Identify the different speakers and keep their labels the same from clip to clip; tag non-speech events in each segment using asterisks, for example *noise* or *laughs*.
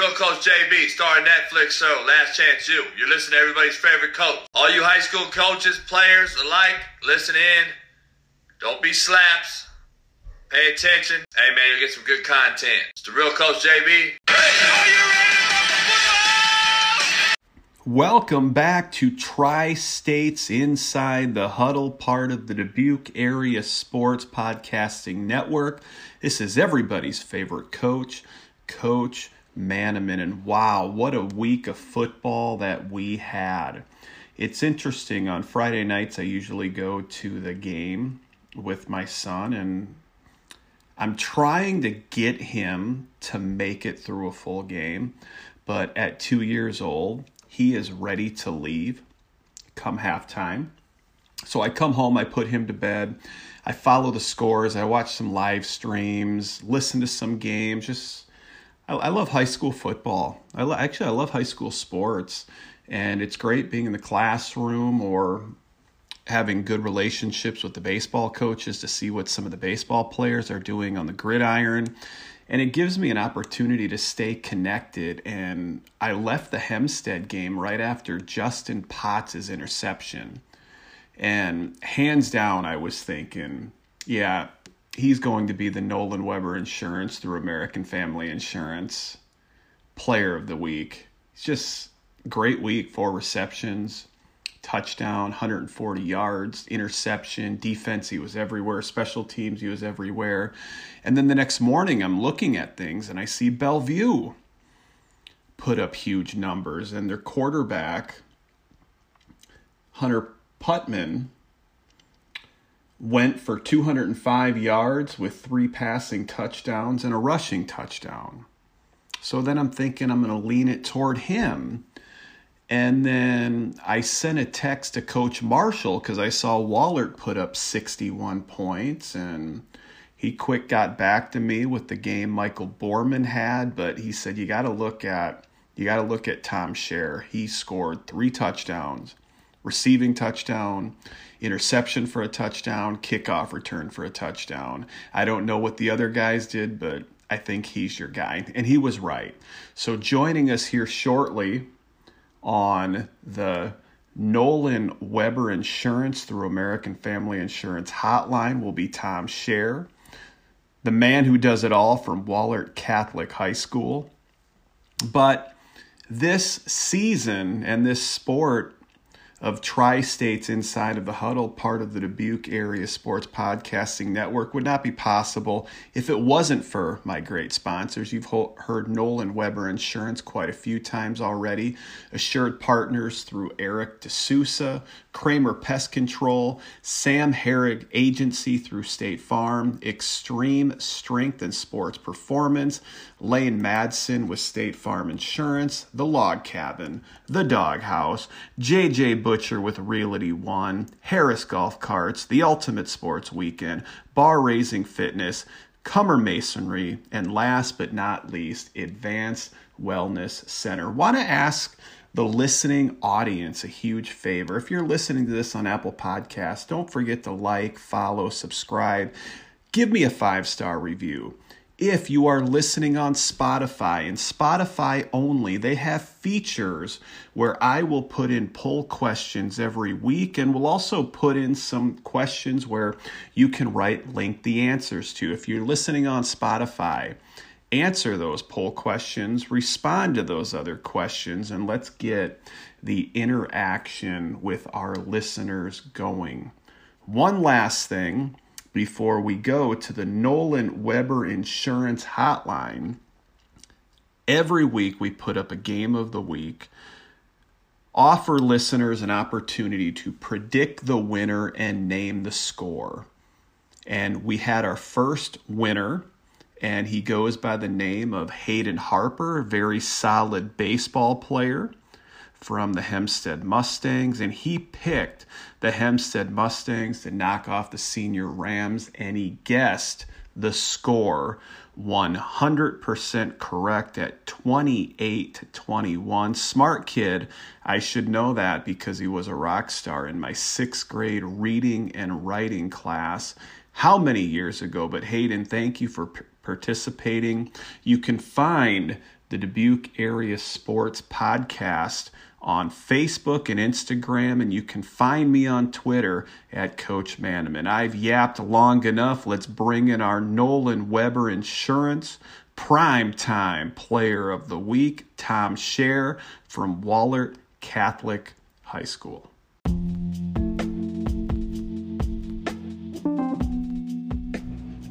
Speaker 1: Real Coach JB, starring Netflix show Last Chance U. You're listening to everybody's favorite coach. All you high school coaches, players alike, listen in. Don't be slaps. Pay attention. Hey man, you'll get some good content. It's the Real Coach JB.
Speaker 2: Welcome back to Tri States Inside the Huddle, part of the Dubuque Area Sports Podcasting Network. This is everybody's favorite coach, Coach Manaman. And wow, what a week of football that we had. It's interesting. On Friday nights, I usually go to the game with my son, and I'm trying to get him to make it through a full game. But at two years old, he is ready to leave come halftime. So I come home, I put him to bed, I follow the scores, I watch some live streams, listen to some games, just I, I love high school football. I lo- actually I love high school sports, and it's great being in the classroom or having good relationships with the baseball coaches to see what some of the baseball players are doing on the gridiron. And it gives me an opportunity to stay connected. And I left the Hempstead game right after Justin Potts' interception. And hands down, I was thinking, yeah, he's going to be the Nolan Weber Insurance through American Family Insurance player of the week. It's just great week, for receptions, touchdown, 140 yards, interception, defense, he was everywhere, special teams, he was everywhere. And then the next morning, I'm looking at things and I see Bellevue put up huge numbers, and their quarterback, Hunter Putman, went for 205 yards with three passing touchdowns and a rushing touchdown. So then I'm thinking I'm going to lean it toward him. And then I sent a text to Coach Marshall because I saw Wahlert put up 61 points. And he quick got back to me with the game Michael Borman had, but he said you got to look at you got to look at Tom Scherr. He scored three touchdowns, receiving touchdown interception for a touchdown, kickoff return for a touchdown. I don't know what the other guys did, but I think he's your guy. And he was right. So joining us here shortly on the Nolan Weber Insurance through American Family Insurance hotline will be Tom Scherr, the man who does it all from Wahlert Catholic High School. But this season and this sport of tri states inside of the huddle, part of the Dubuque Area Sports Podcasting Network, would not be possible if it wasn't for my great sponsors. You've heard Nolan Weber Insurance quite a few times already, assured partners through Eric DeSousa, Kramer Pest Control, Sam Herrig Agency through State Farm, Xtreme Strength and Sports Performance, Lane Madsen with State Farm Insurance, The Log Cabin, The Dog House, JJ Butcher with Realty One, Harris Golf Carts, The Ultimate Sports Weekend, Bar Raising Fitness, Cummer Masonry, and last but not least, Advanced Wellness Center. Want to ask the listening audience a huge favor. If you're listening to this on Apple Podcasts, don't forget to like, follow, subscribe. Give me a five star review. If you are listening on Spotify and Spotify only, they have features where I will put in poll questions every week and we'll also put in some questions where you can write lengthy answers to. If you're listening on Spotify, answer those poll questions, respond to those other questions, and let's get the interaction with our listeners going. One last thing before we go to the Nolan Weber Insurance Hotline. Every week we put up a game of the week, offer listeners an opportunity to predict the winner and name the score. And we had our first winner and he goes by the name of Hayden Harper, a very solid baseball player from the Hempstead Mustangs, and he picked the Hempstead Mustangs to knock off the senior Rams, and he guessed the score 100% correct at 28 to 21. Smart kid. I should know that because he was a rock star in my sixth grade reading and writing class. How many years ago? But Hayden, thank you for participating. You can find the Dubuque Area Sports Podcast on Facebook and Instagram, and you can find me on Twitter at Coach Manaman. I've yapped long enough. Let's bring in our Nolan Weber Insurance Prime Time Player of the Week, Tom Scherr from Wahlert Catholic High School.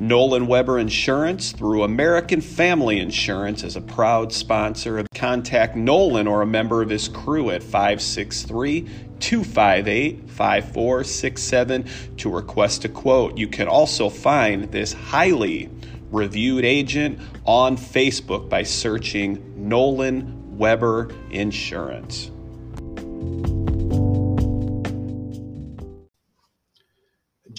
Speaker 2: Nolan Weber Insurance through American Family Insurance is a proud sponsor contact Nolan or a member of his crew at 563 258 5467 to request a quote. You can also find this highly reviewed agent on Facebook by searching Nolan Weber Insurance.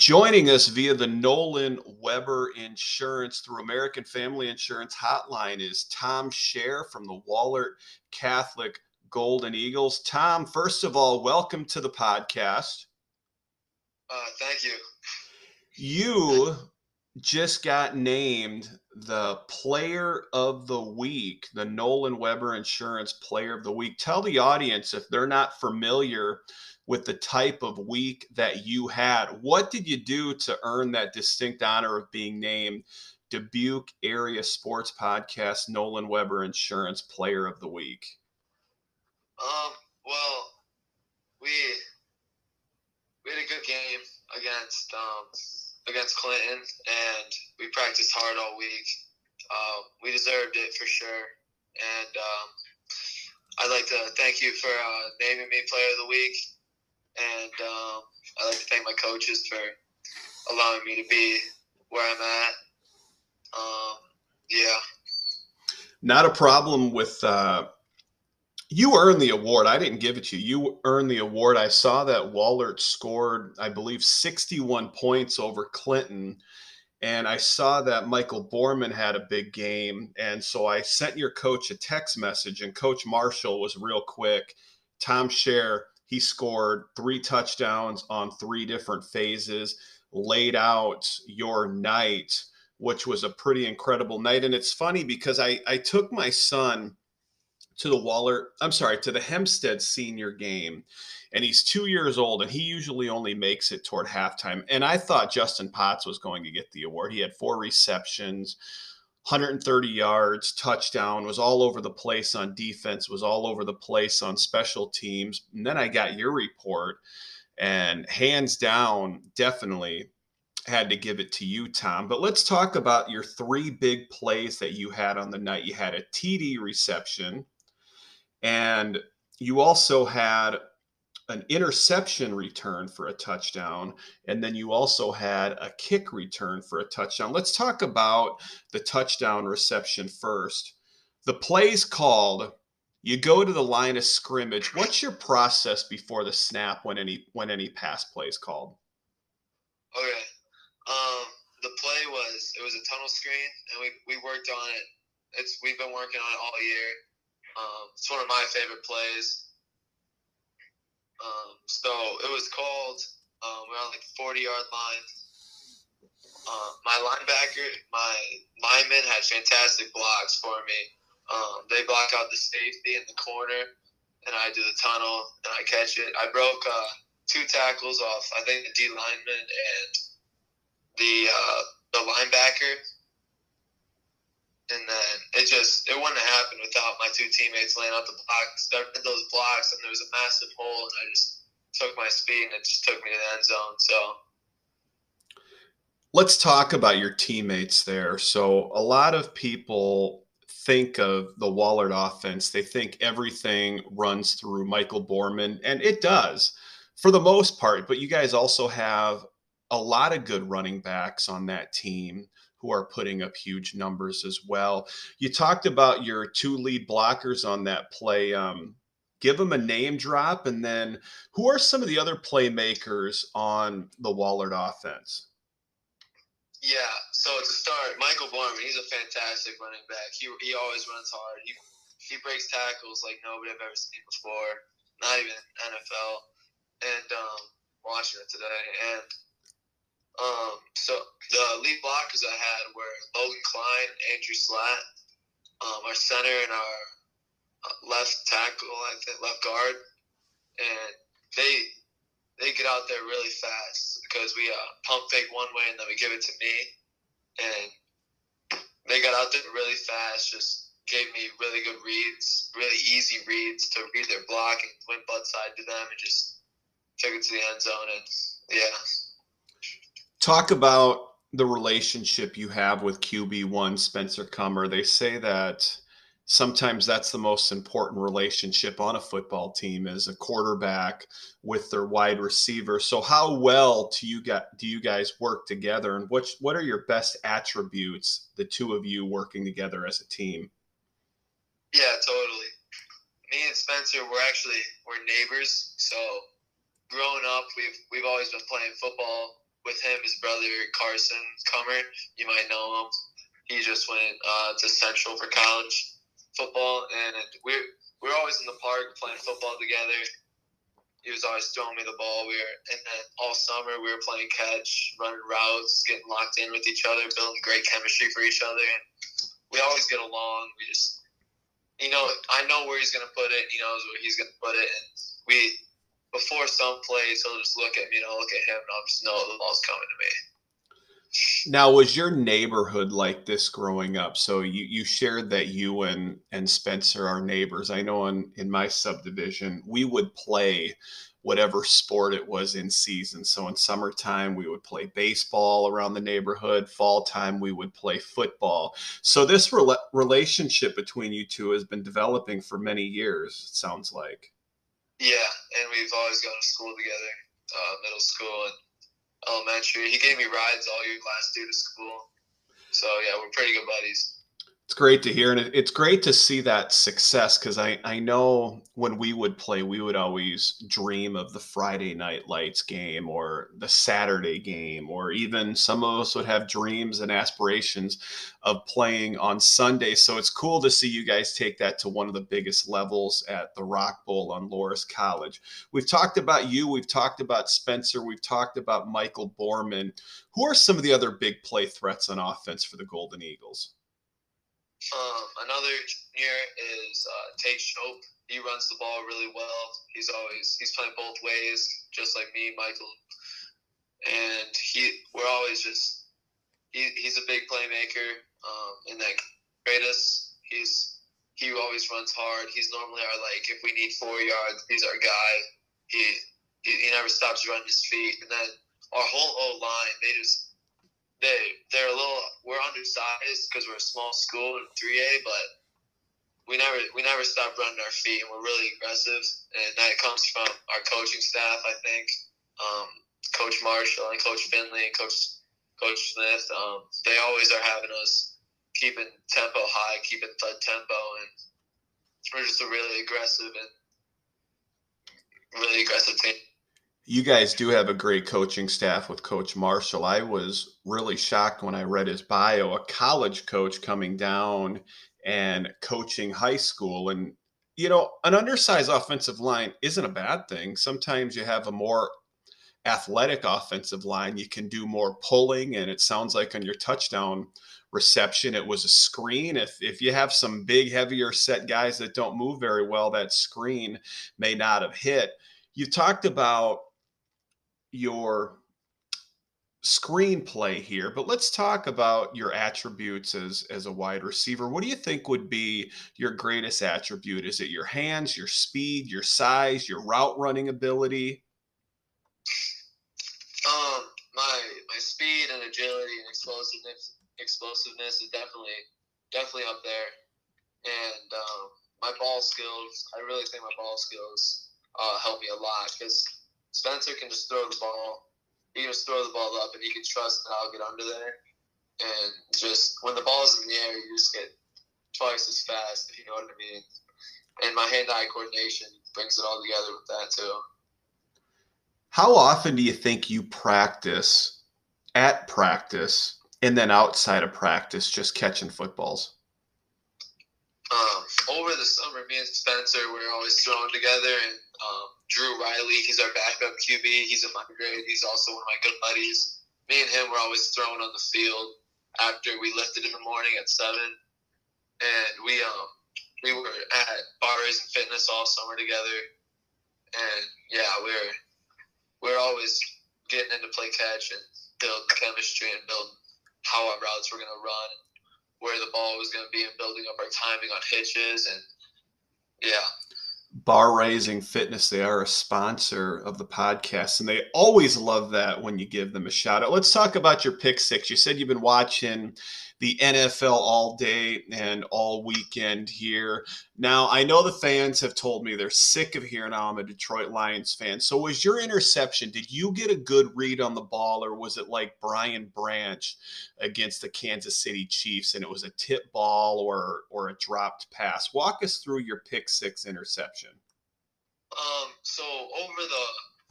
Speaker 2: Joining us via the Nolan Weber Insurance through American Family Insurance Hotline is Tom Scherr from the Wahlert Catholic Golden Eagles. Tom, first of all, welcome to the podcast.
Speaker 3: Uh, thank you.
Speaker 2: You just got named the Player of the Week, the Nolan Weber Insurance Player of the Week. Tell the audience if they're not familiar with the type of week that you had. What did you do to earn that distinct honor of being named Dubuque Area Sports Podcast Nolan Weber Insurance Player of the Week?
Speaker 3: Um, well, we we had a good game against um, against Clinton, and we practiced hard all week. Uh, we deserved it for sure, and um, I'd like to thank you for uh, naming me Player of the Week and um, I'd like to thank my coaches for allowing me to be where I'm at. Um, yeah.
Speaker 2: Not a problem with. Uh, you earned the award. I didn't give it to you. You earned the award. I saw that Wahlert scored, I believe, 61 points over Clinton. And I saw that Michael Borman had a big game. And so I sent your coach a text message, and Coach Marshall was real quick. Tom Scherr, he scored three touchdowns on three different phases, laid out your night, which was a pretty incredible night. And it's funny because I, I took my son to the Wahlert, I'm sorry, to the Hempstead senior game. And he's two years old, and he usually only makes it toward halftime. And I thought Justin Potts was going to get the award. He had four receptions, 130 yards, touchdown, was all over the place on defense, was all over the place on special teams. And then I got your report, and hands down, definitely had to give it to you, Tom. But let's talk about your three big plays that you had on the night. You had a TD reception, and you also had an interception return for a touchdown, and then you also had a kick return for a touchdown. Let's talk about the touchdown reception first. The plays called, you go to the line of scrimmage. What's your process before the snap when any when any pass play is called?
Speaker 3: Okay. Um, the play was it was a tunnel screen, and we, we worked on it. It's we've been working on it all year. Um, it's one of my favorite plays. So it was called. Um, we're on like 40 yard line. Um, my linebacker, my lineman had fantastic blocks for me. Um, they block out the safety in the corner, and I do the tunnel and I catch it. I broke uh, two tackles off. I think the D lineman and the uh, the linebacker and then it just it wouldn't have happened without my two teammates laying out the blocks, those blocks, and there was a massive hole, and I just took my speed, and it just took me to the end zone. So.
Speaker 2: Let's talk about your teammates there. So, a lot of people think of the Wahlert offense, they think everything runs through Michael Borman, and it does for the most part. But you guys also have a lot of good running backs on that team who are putting up huge numbers as well. You talked about your two lead blockers on that play. Um, give them a name drop, and then who are some of the other playmakers on the Wahlert offense?
Speaker 3: Yeah, so to start, Michael Borman, he's a fantastic running back. He, he always runs hard. He, he breaks tackles like nobody I've ever seen before, not even NFL. And um, watching it today, and um, so the lead blockers I had were Logan Klein, Andrew Slatt, um, our center and our left tackle, I think left guard, and they they get out there really fast because we uh, pump fake one way and then we give it to me, and they got out there really fast. Just gave me really good reads, really easy reads to read their block and went butt side to them and just took it to the end zone and yeah.
Speaker 2: Talk about the relationship you have with QB1 Spencer Comer. They say that sometimes that's the most important relationship on a football team is a quarterback with their wide receiver. So how well do you get do you guys work together and what what are your best attributes the two of you working together as a team?
Speaker 3: Yeah, totally. Me and Spencer we're actually we're neighbors. So growing up we've we've always been playing football with him, his brother Carson Comer. You might know him. He just went uh, to Central for college football, and we're we're always in the park playing football together. He was always throwing me the ball. We were, and then all summer we were playing catch, running routes, getting locked in with each other, building great chemistry for each other, and we always get along. We just, you know, I know where he's gonna put it. He knows where he's gonna put it, and we before some plays, he'll just look at me and I'll look at him and I'll just know the ball's coming to me.
Speaker 2: Now, was your neighborhood like this growing up? So you you shared that you and and Spencer are neighbors. I know in in my subdivision we would play whatever sport it was in season. So in summertime we would play baseball around the neighborhood. Fall time we would play football. So this re- relationship between you two has been developing for many years. It sounds like.
Speaker 3: Yeah, and we've always gone to school together, uh, middle school and elementary. He gave me rides all year last day to school. So yeah, we're pretty good buddies.
Speaker 2: It's great to hear, and it's great to see that success because I I know when we would play, we would always dream of the Friday night lights game or the Saturday game, or even some of us would have dreams and aspirations of playing on Sunday. So it's cool to see you guys take that to one of the biggest levels at the Rock Bowl on Loras College. We've talked about you, we've talked about Spencer, we've talked about Michael Borman. Who are some of the other big play threats on offense for the Golden Eagles?
Speaker 3: Um, another junior is uh, Tate Shope. He runs the ball really well. He's always he's playing both ways, just like me, Michael. And he we're always just he, he's a big playmaker. Um, and then Kratos, he's he always runs hard. He's normally our like if we need four yards, he's our guy. He he, he never stops running his feet. And then our whole O line, they just they they're a little we're undersized because we're a small school in 3A, but we never we never stop running our feet, and we're really aggressive, and that comes from our coaching staff. I think um, Coach Marshall and Coach Finley and Coach Coach Smith. Um, they always are having us keeping tempo high, keeping the tempo, and we're just a really aggressive and really aggressive team
Speaker 2: you guys do have a great coaching staff with Coach Marshall. I was really shocked when I read his bio, a college coach coming down and coaching high school. And, you know, an undersized offensive line isn't a bad thing. Sometimes you have a more athletic offensive line, you can do more pulling. And it sounds like on your touchdown reception, it was a screen. If, if you have some big, heavier set guys that don't move very well, that screen may not have hit. You talked about your screenplay here, but let's talk about your attributes as as a wide receiver. What do you think would be your greatest attribute? Is it your hands, your speed, your size, your route running ability?
Speaker 3: Um, my my speed and agility and explosiveness explosiveness is definitely definitely up there, and um, my ball skills. I really think my ball skills uh, help me a lot because Spencer can just throw the ball. He can just throw the ball up, and he can trust that I'll get under there. And just when the ball's in the air, you just get twice as fast, if you know what I mean. And my hand-eye coordination brings it all together with that too.
Speaker 2: How often do you think you practice at practice and then outside of practice just catching footballs?
Speaker 3: Um, over the summer, me and Spencer we are always throwing together, and um, Drew Riley, he's our backup QB. He's in my grade. He's also one of my good buddies. Me and him were always throwing on the field after we lifted in the morning at seven, and we um we were at bar raising fitness all summer together, and yeah, we we're we're always getting into play catch and build chemistry and build how our routes were to run, where the ball was to be, and building up our timing on hitches and yeah.
Speaker 2: Bar Raising Fitness, they are a sponsor of the podcast, and they always love that when you give them a shout out. Let's talk about your pick six. You said you've been watching the NFL all day and all weekend here. Now, I know the fans have told me they're sick of hearing I'm a Detroit Lions fan. So, was your interception, did you get a good read on the ball, or was it like Brian Branch against the Kansas City Chiefs and it was a tip ball or, or a dropped pass? Walk us through your pick six interception.
Speaker 3: Um, so over the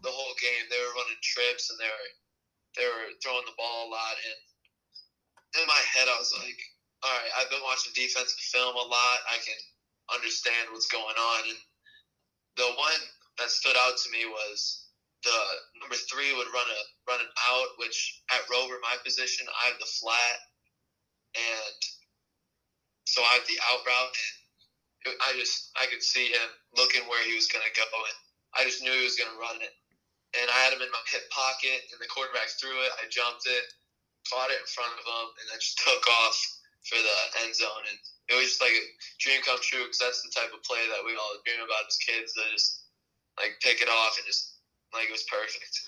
Speaker 3: the whole game, they were running trips and they were they were throwing the ball a lot, and in my head, I was like, all right, I've been watching defensive film a lot. I can understand what's going on. And the one that stood out to me was the number three would run a run an out, which at Rover, my position, I have the flat, and so I have the out route. And I just I could see him looking where he was going to go, and I just knew he was going to run it. And I had him in my hip pocket, and the quarterback threw it. I jumped it, caught it in front of him, and then just took off for the end zone. And it was just like a dream come true because that's the type of play that we all dream about as kids. To just like pick it off and just like it was perfect.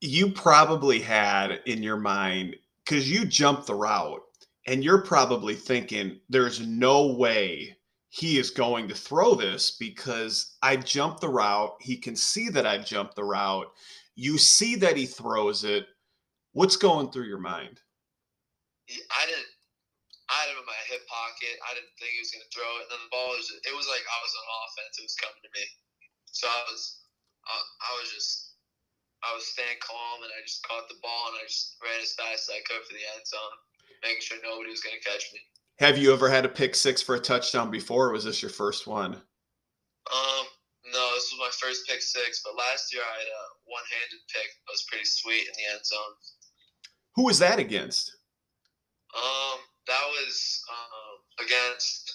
Speaker 2: You probably had in your mind because you jumped the route, and you're probably thinking, "There's no way." He is going to throw this because I jumped the route. He can see that I jumped the route. You see that he throws it What's going through your mind?
Speaker 3: I didn't. I had him in my hip pocket. I didn't think he was going to throw it. And then the ball was. It was like I was on offense. It was coming to me. So I was. I, I was just. I was staying calm and I just caught the ball and I just ran as fast as I could for the end zone, making sure nobody was going to catch me.
Speaker 2: Have you ever had a pick six for a touchdown before, or was this your first one?
Speaker 3: Um, no, this was my first pick six, but last year I had a one-handed pick that was pretty sweet in the end zone.
Speaker 2: Who was that against?
Speaker 3: Um, that was um, against.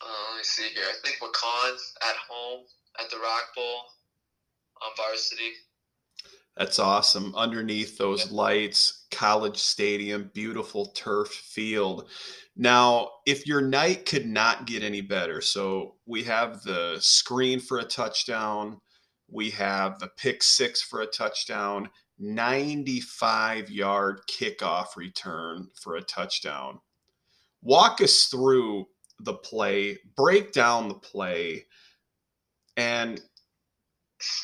Speaker 3: Uh, let me see here. I think Waukon at home at the Rock Bowl on varsity.
Speaker 2: That's awesome. Underneath those yeah. lights, college stadium, beautiful turf field. Now, if your night could not get any better, so we have the screen for a touchdown, we have the pick six for a touchdown, 95 yard kickoff return for a touchdown. Walk us through the play, break down the play, and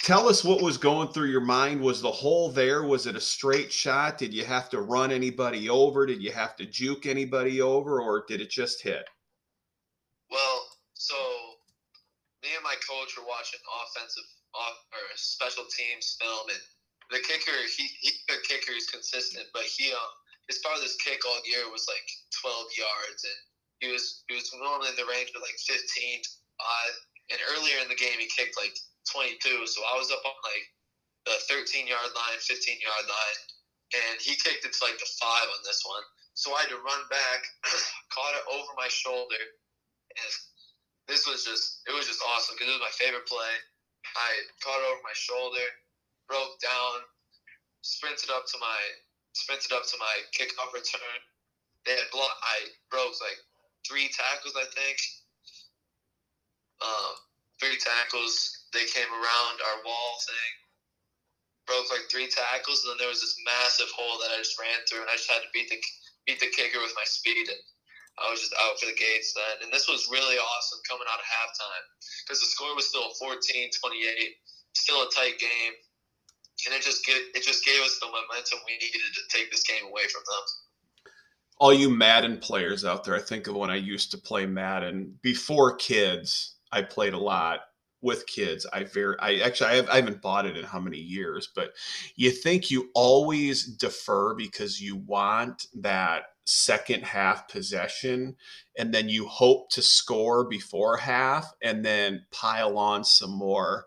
Speaker 2: tell us what was going through your mind. Was the hole there? Was it a straight shot? Did you have to run anybody over? Did you have to juke anybody over, or did it just hit?
Speaker 3: Well, so me and my coach were watching offensive off, or special teams film, and the kicker, he a kicker. He's consistent, but he um his farthest kick all year was like 12 yards, and he was he was normally in the range of like 15 uh, and earlier in the game he kicked like 22. So I was up on like the 13 yard line, 15 yard line, and he kicked it to like the five on this one. So I had to run back, *clears throat* caught it over my shoulder, and this was just it was just awesome because it was my favorite play. I caught it over my shoulder broke down, sprinted up to my sprinted up to my kickoff return. They had block. I broke like three tackles, I think. Um, three tackles. They came around our wall thing, broke like three tackles, and then there was this massive hole that I just ran through, and I just had to beat the beat the kicker with my speed, and I was just out for the gates then. And this was really awesome coming out of halftime because the score was still 14-28, still a tight game and it just get it just gave us the momentum we needed to take this game away from them.
Speaker 2: All you Madden players out there, I think of when I used to play Madden before kids. I played a lot with kids. I very, I actually, I, have, I haven't bought it in how many years, but you think you always defer because you want that second half possession and then you hope to score before half and then pile on some more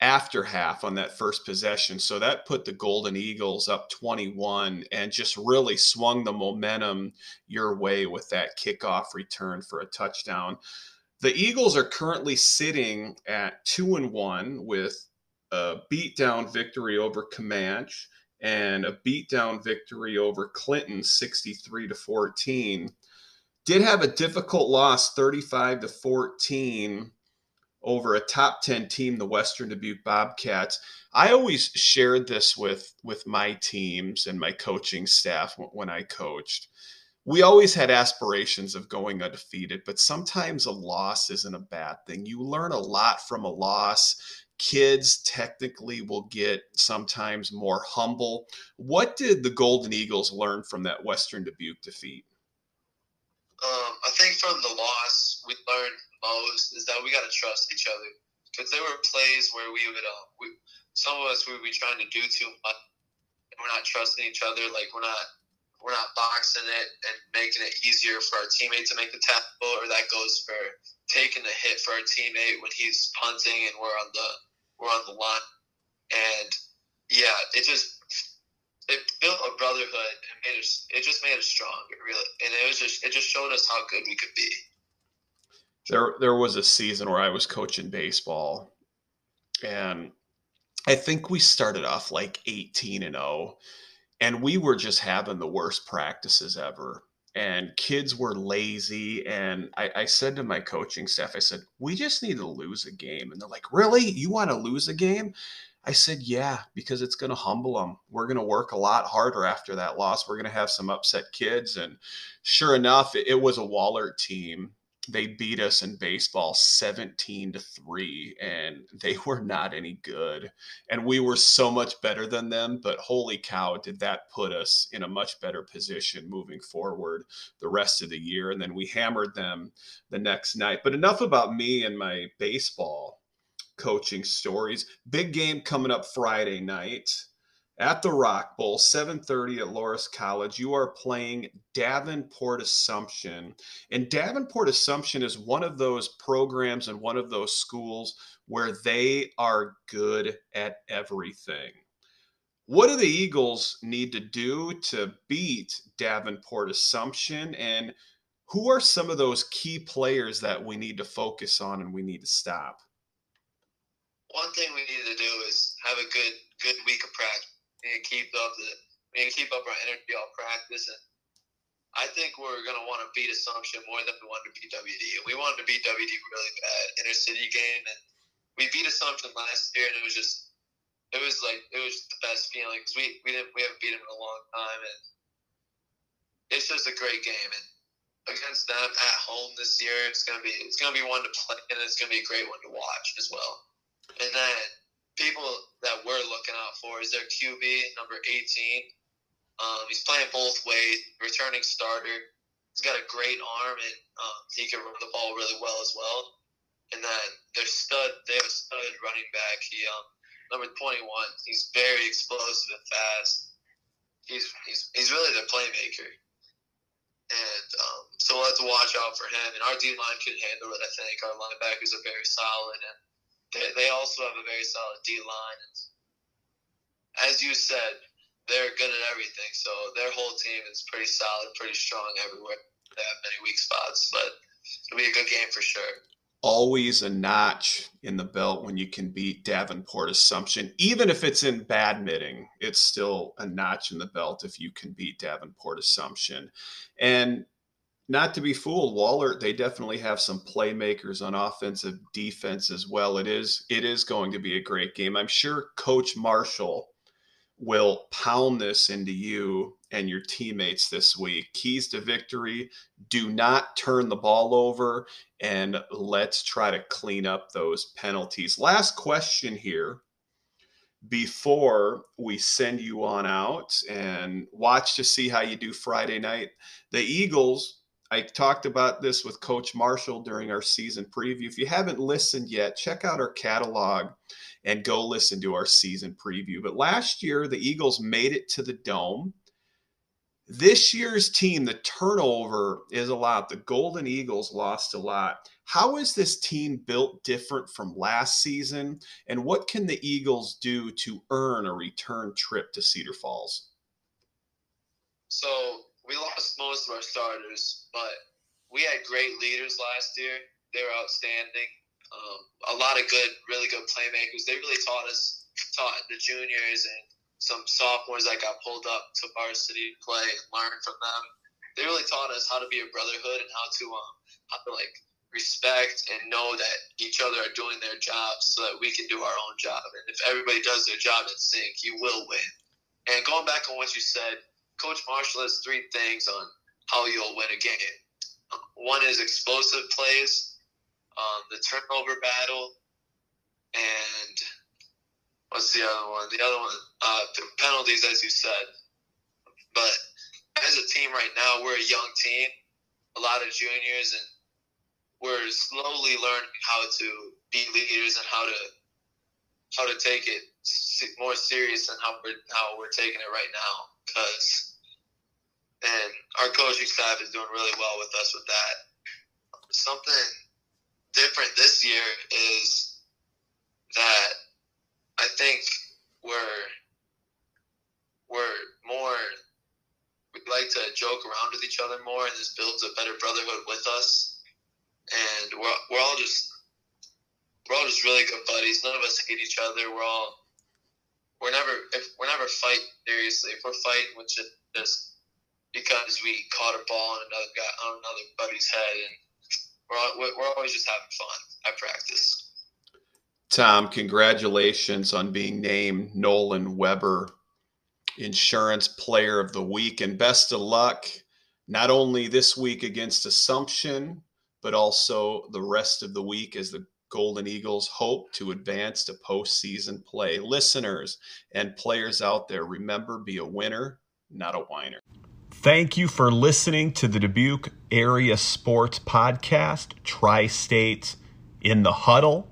Speaker 2: after half on that first possession. So that put the Golden Eagles up 21 and just really swung the momentum your way with that kickoff return for a touchdown. The Eagles are currently sitting at two and one with a beatdown victory over Camanche and a beatdown victory over Clinton 63 to 14. Did have a difficult loss 35 to 14 over a top 10 team, the Western Dubuque Bobcats. I always shared this with with my teams and my coaching staff when I coached. We always had aspirations of going undefeated, but sometimes a loss isn't a bad thing. You learn a lot from a loss. Kids technically will get sometimes more humble. What did the Golden Eagles learn from that Western Dubuque defeat?
Speaker 3: Um, I think from the loss, we learned most is that we got to trust each other because there were plays where we would, uh, we, some of us would be trying to do too much. And we're not trusting each other. Like we're not, we're not boxing it and making it easier for our teammate to make the tackle, or that goes for taking the hit for our teammate when he's punting and we're on the, we're on the line. And yeah, it just it built a brotherhood and made us. It just made us strong, really, and it was just it just showed us how good we could be
Speaker 2: there there was a season where I was coaching baseball and I think we started off like 18 and 0 and we were just having the worst practices ever and kids were lazy and I, I, said to my coaching staff i said we just need to lose a game and they're like really? You want to lose a game? I said yeah because it's going to humble them we're going to work a lot harder after that loss. We're going to have some upset kids and sure enough it, it was a Wahlert team they beat us in baseball 17 to 3 and they *laughs* were not any good. And we were so much better than them but holy cow did that put us in a much better position moving forward the rest of the year. And then we hammered them the next night. But enough about me and my baseball coaching stories. Big game coming up friday night at the Rock Bowl, 7:30 at Loras College. You are playing Davenport Assumption. And Davenport Assumption is one of those programs and one of those schools where they are good at everything. What do the Eagles need to do to beat Davenport Assumption and who are some of those key players that we need to focus on and we need to stop?
Speaker 3: One thing we need to do is have a good good week of practice we keep up the to keep up our energy all practice and I think we're gonna want to beat Assumption more than we want to beat WD. And we wanted to beat WD really bad inner city game and we beat Assumption last year and it was just it was like it was the best feeling because we, we didn't we haven't beat them in a long time and it's just a great game and against them at home this year it's gonna be it's gonna be one to play and it's gonna be a great one to watch as well. And then people that we're looking out for is their QB, number 18. Um, he's playing both ways, returning starter. He's got a great arm, and um, he can run the ball really well as well. And then their stud, they have a stud running back. He um, number 21. He's very explosive and fast. He's he's he's really their playmaker. And um, so we'll have to watch out for him. And our D line can handle it. I think our linebackers are very solid, and they, they also have a very solid D line. As you said, they're good at everything. So their whole team is pretty solid, pretty strong everywhere. They have many weak spots, but it'll be a good game for sure.
Speaker 2: Always a notch in the belt when you can beat Davenport Assumption. Even if it's in badminton, it's still a notch in the belt if you can beat Davenport Assumption. And not to be fooled, Wahlert, they definitely have some playmakers on offensive defense as well. It is it is going to be a great game. I'm sure Coach Marshall will pound this into you and your teammates this week. Keys to victory, do not turn the ball over and let's try to clean up those penalties. Last question here before we send you on out and watch to see how you do Friday night. The Eagles I talked about this with Coach Marshall during our season preview. If you haven't listened yet, check out our catalog and go listen to our season preview. But last year, the Eagles made it to the Dome. This year's team, the turnover is a lot. The Golden Eagles lost a lot. How is this team built different from last season? And what can the Eagles do to earn a return trip to Cedar Falls?
Speaker 3: So we lost most of our starters, but we had great leaders last year. They were outstanding. Um, a lot of good, really good playmakers. They really taught us, taught the juniors and some sophomores that got pulled up to varsity to play and learn from them. They really taught us how to be a brotherhood and how to um, how to like respect and know that each other are doing their jobs so that we can do our own job. And if everybody does their job in sync, you will win. And going back on what you said, Coach Marshall has three things on how you'll win a game. One is explosive plays, um, the turnover battle, and what's the other one? The other one, uh, the penalties, as you said. But as a team right now, we're a young team, a lot of juniors, and we're slowly learning how to be leaders and how to how to take it more serious than how we're how we're taking it right now. Because and our coaching staff is doing really well with us with that. Something different this year is that I think we're we're more we like to joke around with each other more, and this builds a better brotherhood with us and we're we're all just we're all just really good buddies. None of us hate each other. We're all we're never if we're never fighting seriously. If we're fighting, which just because we caught a ball on another guy on another buddy's head, and we're we're always just having fun at practice.
Speaker 2: Tom, congratulations on being named Nolan Weber Insurance Player of the Week, and best of luck not only this week against Assumption, but also the rest of the week as the Golden Eagles hope to advance to postseason play. Listeners and players out there, remember be a winner, not a whiner. Thank you for listening to the Dubuque Area Sports Podcast, Tri States in the Huddle.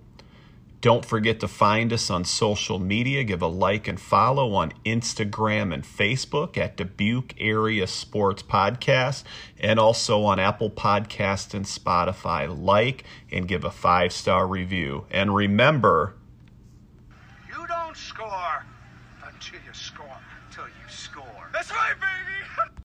Speaker 2: Don't forget to find us on social media. Give a like and follow on Instagram and Facebook at Dubuque Area Sports Podcast and also on Apple Podcast and Spotify. Like and give a five star review. And remember,
Speaker 4: you don't score until you score, until you score. That's right, baby.